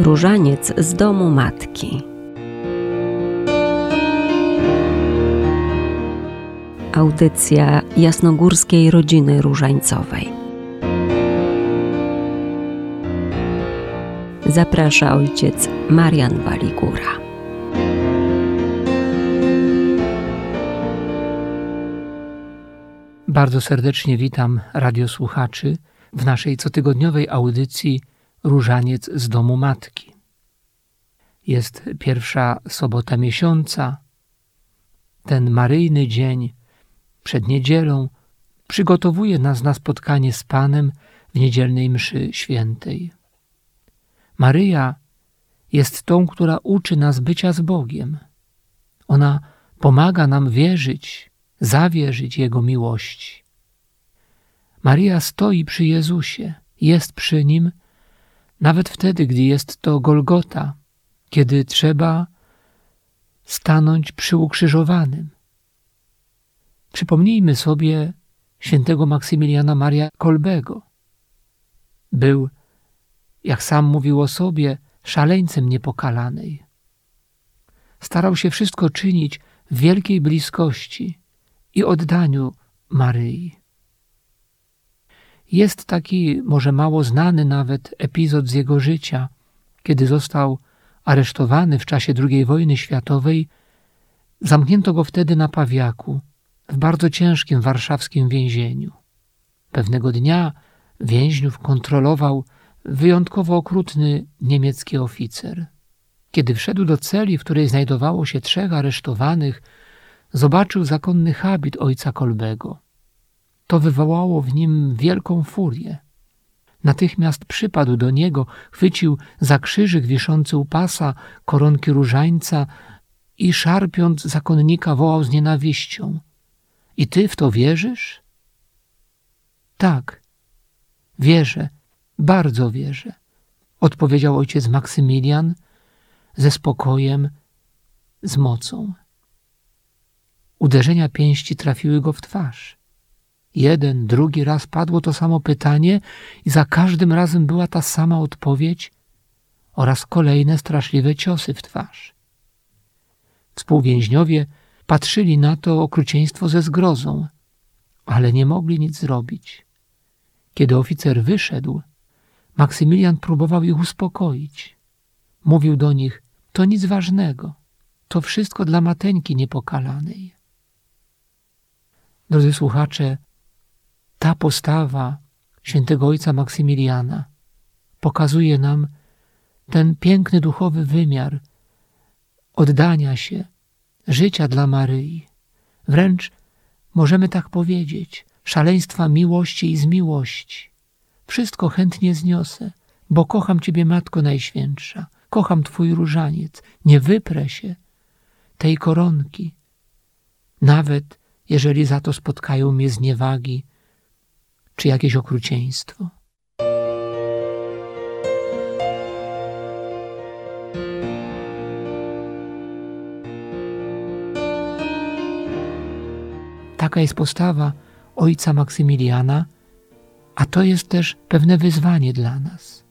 Różaniec z domu matki. Audycja jasnogórskiej rodziny różańcowej. Zaprasza ojciec Marian Waligura. Bardzo serdecznie witam radiosłuchaczy w naszej cotygodniowej audycji Różaniec z domu matki. Jest pierwsza sobota miesiąca. Ten maryjny dzień przed niedzielą przygotowuje nas na spotkanie z Panem w niedzielnej mszy świętej. Maryja jest tą, która uczy nas bycia z Bogiem. Ona pomaga nam wierzyć, zawierzyć Jego miłości. Maryja stoi przy Jezusie, jest przy Nim, nawet wtedy, gdy jest to Golgota, kiedy trzeba stanąć przy ukrzyżowanym. Przypomnijmy sobie świętego Maksymiliana Maria Kolbego. Był, jak sam mówił o sobie, szaleńcem niepokalanej. Starał się wszystko czynić w wielkiej bliskości i oddaniu Maryi. Jest taki, może mało znany nawet, epizod z jego życia, kiedy został aresztowany w czasie II wojny światowej. Zamknięto go wtedy na Pawiaku, w bardzo ciężkim warszawskim więzieniu. Pewnego dnia więźniów kontrolował wyjątkowo okrutny niemiecki oficer. Kiedy wszedł do celi, w której znajdowało się trzech aresztowanych, zobaczył zakonny habit ojca Kolbego. To wywołało w nim wielką furię. Natychmiast przypadł do niego, chwycił za krzyżyk wiszący u pasa koronki różańca i szarpiąc zakonnika wołał z nienawiścią. I ty w to wierzysz? Tak, wierzę, bardzo wierzę, odpowiedział ojciec Maksymilian ze spokojem, z mocą. Uderzenia pięści trafiły go w twarz. Jeden, drugi raz padło to samo pytanie i za każdym razem była ta sama odpowiedź oraz kolejne straszliwe ciosy w twarz. Współwięźniowie patrzyli na to okrucieństwo ze zgrozą, ale nie mogli nic zrobić. Kiedy oficer wyszedł, Maksymilian próbował ich uspokoić. Mówił do nich, to nic ważnego, to wszystko dla mateńki niepokalanej. Drodzy słuchacze, ta postawa świętego ojca Maksymiliana pokazuje nam ten piękny duchowy wymiar oddania się, życia dla Maryi. Wręcz możemy tak powiedzieć, szaleństwa miłości i z miłości. Wszystko chętnie zniosę, bo kocham Ciebie, Matko Najświętsza, kocham Twój różaniec, nie wyprę się tej koronki, nawet jeżeli za to spotkają mnie zniewagi czy jakieś okrucieństwo. Taka jest postawa ojca Maksymiliana, a to jest też pewne wyzwanie dla nas.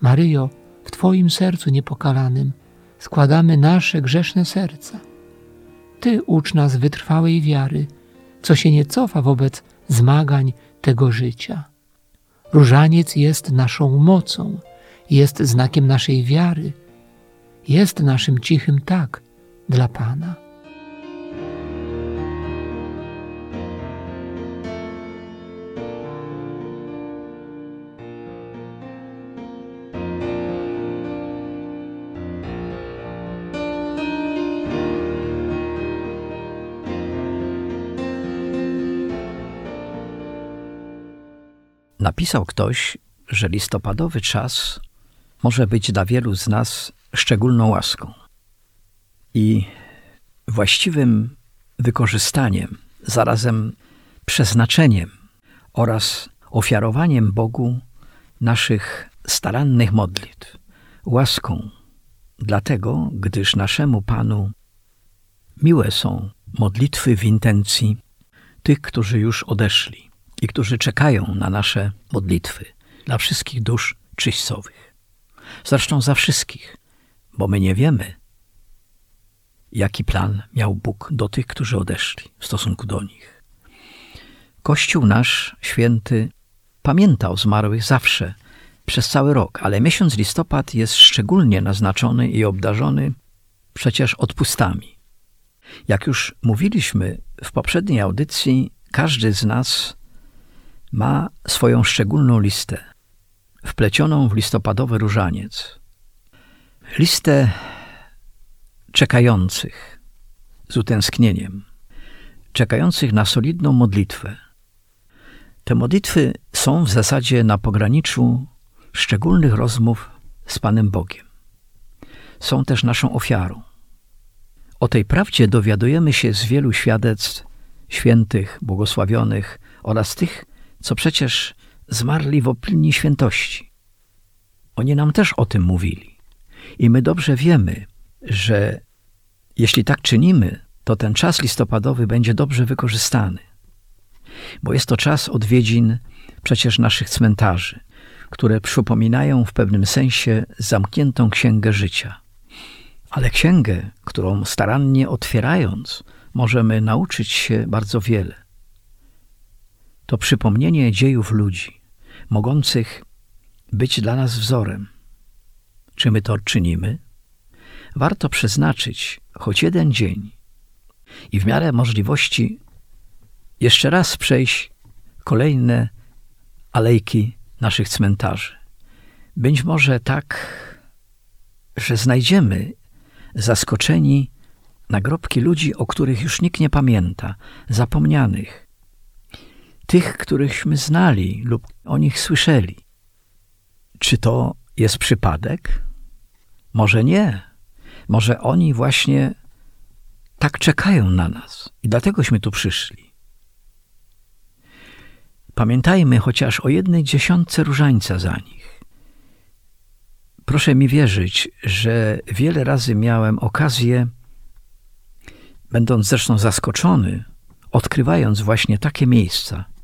Maryjo, w Twoim sercu niepokalanym składamy nasze grzeszne serca. Ty ucz nas wytrwałej wiary, co się nie cofa wobec zmagań tego życia. Różaniec jest naszą mocą, jest znakiem naszej wiary, jest naszym cichym tak dla Pana. Napisał ktoś, że listopadowy czas może być dla wielu z nas szczególną łaską. I właściwym wykorzystaniem, zarazem przeznaczeniem oraz ofiarowaniem Bogu naszych starannych modlitw, łaską, dlatego, gdyż naszemu Panu miłe są modlitwy w intencji tych, którzy już odeszli i którzy czekają na nasze modlitwy, dla wszystkich dusz czyścowych. Zresztą za wszystkich, bo my nie wiemy, jaki plan miał Bóg do tych, którzy odeszli w stosunku do nich. Kościół nasz święty pamięta o zmarłych zawsze, przez cały rok, ale miesiąc listopad jest szczególnie naznaczony i obdarzony przecież odpustami. Jak już mówiliśmy w poprzedniej audycji, każdy z nas ma swoją szczególną listę, wplecioną w listopadowy różaniec. Listę czekających z utęsknieniem, czekających na solidną modlitwę. Te modlitwy są w zasadzie na pograniczu szczególnych rozmów z Panem Bogiem. Są też naszą ofiarą. O tej prawdzie dowiadujemy się z wielu świadectw świętych, błogosławionych oraz tych, co przecież zmarli w opinii świętości. Oni nam też o tym mówili. I my dobrze wiemy, że jeśli tak czynimy, to ten czas listopadowy będzie dobrze wykorzystany. Bo jest to czas odwiedzin przecież naszych cmentarzy, które przypominają w pewnym sensie zamkniętą księgę życia. Ale księgę, którą starannie otwierając, możemy nauczyć się bardzo wiele. To przypomnienie dziejów ludzi, mogących być dla nas wzorem. Czy my to czynimy? Warto przeznaczyć choć jeden dzień i w miarę możliwości jeszcze raz przejść kolejne alejki naszych cmentarzy. Być może tak, że znajdziemy zaskoczeni nagrobki ludzi, o których już nikt nie pamięta, zapomnianych, tych, którychśmy znali lub o nich słyszeli. Czy to jest przypadek? Może nie. Może oni właśnie tak czekają na nas i dlategośmy tu przyszli. Pamiętajmy chociaż o jednej dziesiątce różańca za nich. Proszę mi wierzyć, że wiele razy miałem okazję, będąc zresztą zaskoczony, odkrywając właśnie takie miejsca,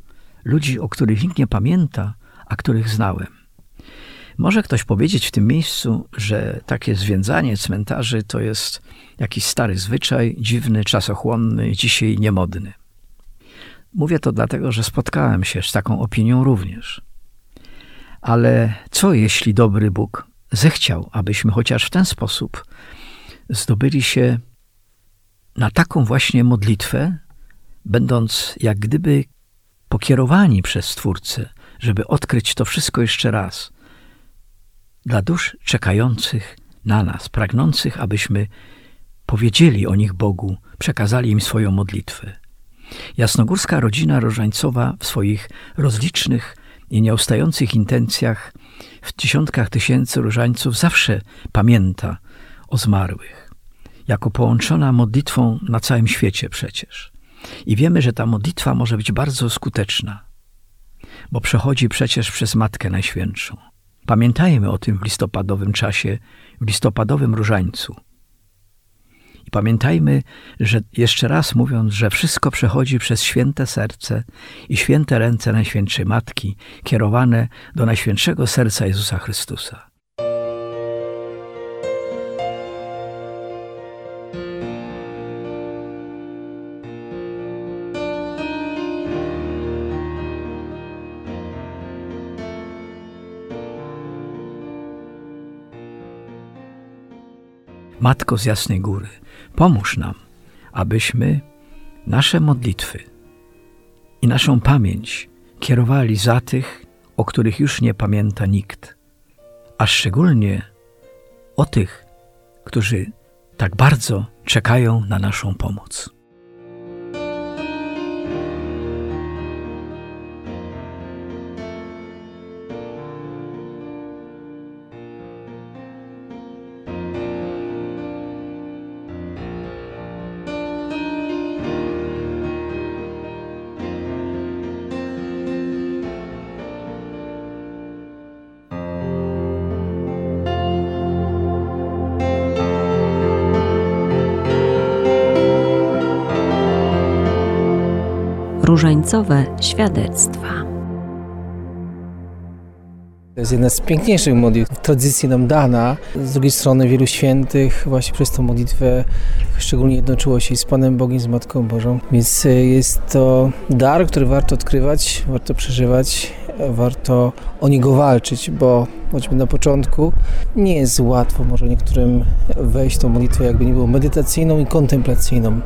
ludzi, o których nikt nie pamięta, a których znałem. Może ktoś powiedzieć w tym miejscu, że takie zwięzanie cmentarzy to jest jakiś stary zwyczaj, dziwny, czasochłonny, dzisiaj niemodny. Mówię to dlatego, że spotkałem się z taką opinią również. Ale co jeśli dobry Bóg zechciał, abyśmy chociaż w ten sposób zdobyli się na taką właśnie modlitwę, będąc jak gdyby pokierowani przez Stwórcę, żeby odkryć to wszystko jeszcze raz. Dla dusz czekających na nas, pragnących, abyśmy powiedzieli o nich Bogu, przekazali im swoją modlitwę. Jasnogórska rodzina różańcowa w swoich rozlicznych i nieustających intencjach w dziesiątkach tysięcy różańców zawsze pamięta o zmarłych, jako połączona modlitwą na całym świecie przecież. I wiemy, że ta modlitwa może być bardzo skuteczna, bo przechodzi przecież przez Matkę Najświętszą. Pamiętajmy o tym w listopadowym czasie, w listopadowym różańcu. I pamiętajmy, że jeszcze raz mówiąc, że wszystko przechodzi przez święte serce i święte ręce Najświętszej Matki, kierowane do Najświętszego Serca Jezusa Chrystusa. Matko z Jasnej Góry, pomóż nam, abyśmy nasze modlitwy i naszą pamięć kierowali za tych, o których już nie pamięta nikt, a szczególnie o tych, którzy tak bardzo czekają na naszą pomoc. Różańcowe świadectwa. To jest jedna z piękniejszych modlitw tradycji nam dana. Z drugiej strony wielu świętych właśnie przez tę modlitwę szczególnie jednoczyło się z Panem Bogiem, z Matką Bożą. Więc e, jest to dar, który warto odkrywać, warto przeżywać, warto o niego walczyć, bo choćby na początku nie jest łatwo może niektórym wejść tą modlitwę, jakby nie było medytacyjną i kontemplacyjną.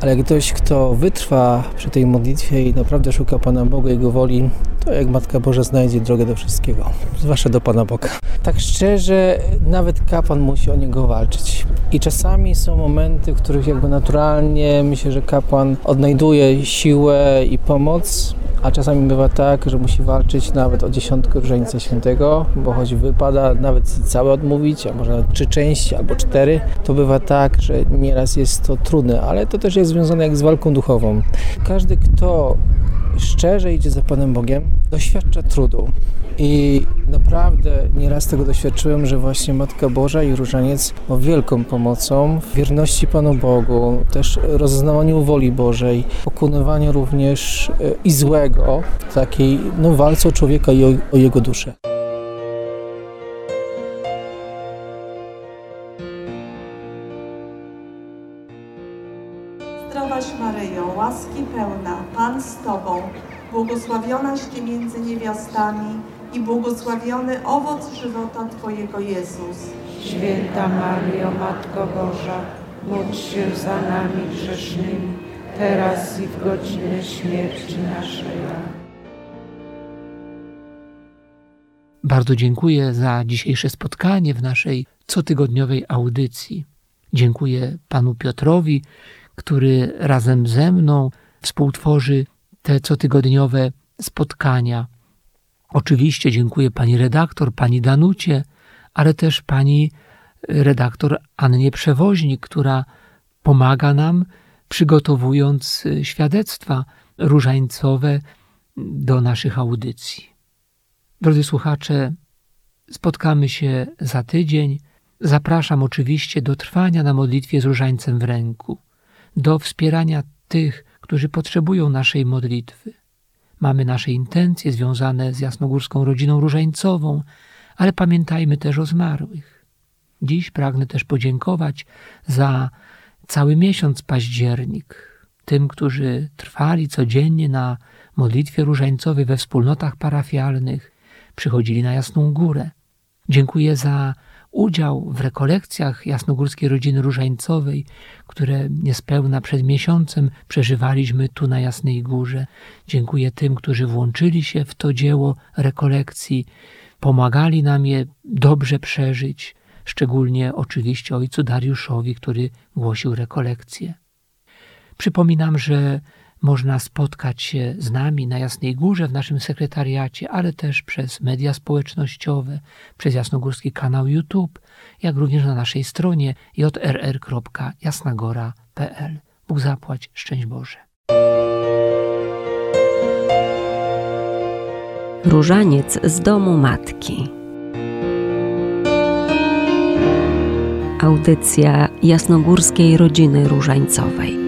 Ale ktoś, kto wytrwa przy tej modlitwie i naprawdę szuka Pana Boga, Jego woli, to jak Matka Boża znajdzie drogę do wszystkiego, zwłaszcza do Pana Boga. Tak szczerze, nawet kapłan musi o niego walczyć. I czasami są momenty, w których jakby naturalnie myślę, że kapłan odnajduje siłę i pomoc, a czasami bywa tak, że musi walczyć nawet o dziesiątkę różańca świętego, bo choć wypada nawet całe odmówić, a może nawet trzy części albo cztery, to bywa tak, że nieraz jest to trudne, ale to też jest związane jak z walką duchową. Każdy, kto szczerze idzie za Panem Bogiem, doświadcza trudu. I naprawdę nieraz tego doświadczyłem, że właśnie Matka Boża i Różaniec ma wielką pomocą w wierności Panu Bogu, też rozeznawaniu woli Bożej, pokonywaniu również e, i złego takiej no, walce o człowieka i o, o jego duszę. Ty między niewiastami i błogosławiony owoc żywota Twojego Jezus. Święta Maryjo, Matko Boża, módl się za nami grzesznymi, teraz i w godzinę śmierci naszej. Bardzo dziękuję za dzisiejsze spotkanie w naszej cotygodniowej audycji. Dziękuję panu Piotrowi, który razem ze mną współtworzy te cotygodniowe spotkania. Oczywiście dziękuję pani redaktor, pani Danucie, ale też pani redaktor Annie Przewoźnik, która pomaga nam przygotowując świadectwa różańcowe do naszych audycji. Drodzy słuchacze, spotkamy się za tydzień. Zapraszam oczywiście do trwania na modlitwie z różańcem w ręku, do wspierania tych, którzy potrzebują naszej modlitwy. Mamy nasze intencje związane z jasnogórską rodziną różańcową, ale pamiętajmy też o zmarłych. Dziś pragnę też podziękować za cały miesiąc październik tym, którzy trwali codziennie na modlitwie różańcowej we wspólnotach parafialnych, przychodzili na Jasną Górę. Dziękuję za udział w rekolekcjach Jasnogórskiej Rodziny Różańcowej, które niespełna przed miesiącem przeżywaliśmy tu na Jasnej Górze. Dziękuję tym, którzy włączyli się w to dzieło rekolekcji, pomagali nam je dobrze przeżyć, szczególnie oczywiście ojcu Dariuszowi, który głosił rekolekcję. Przypominam, że można spotkać się z nami na Jasnej Górze w naszym sekretariacie, ale też przez media społecznościowe, przez jasnogórski kanał YouTube, jak również na naszej stronie jrr.jasnagora.pl. Bóg zapłać, szczęść Boże. Różaniec z domu matki. Audycja jasnogórskiej rodziny różańcowej.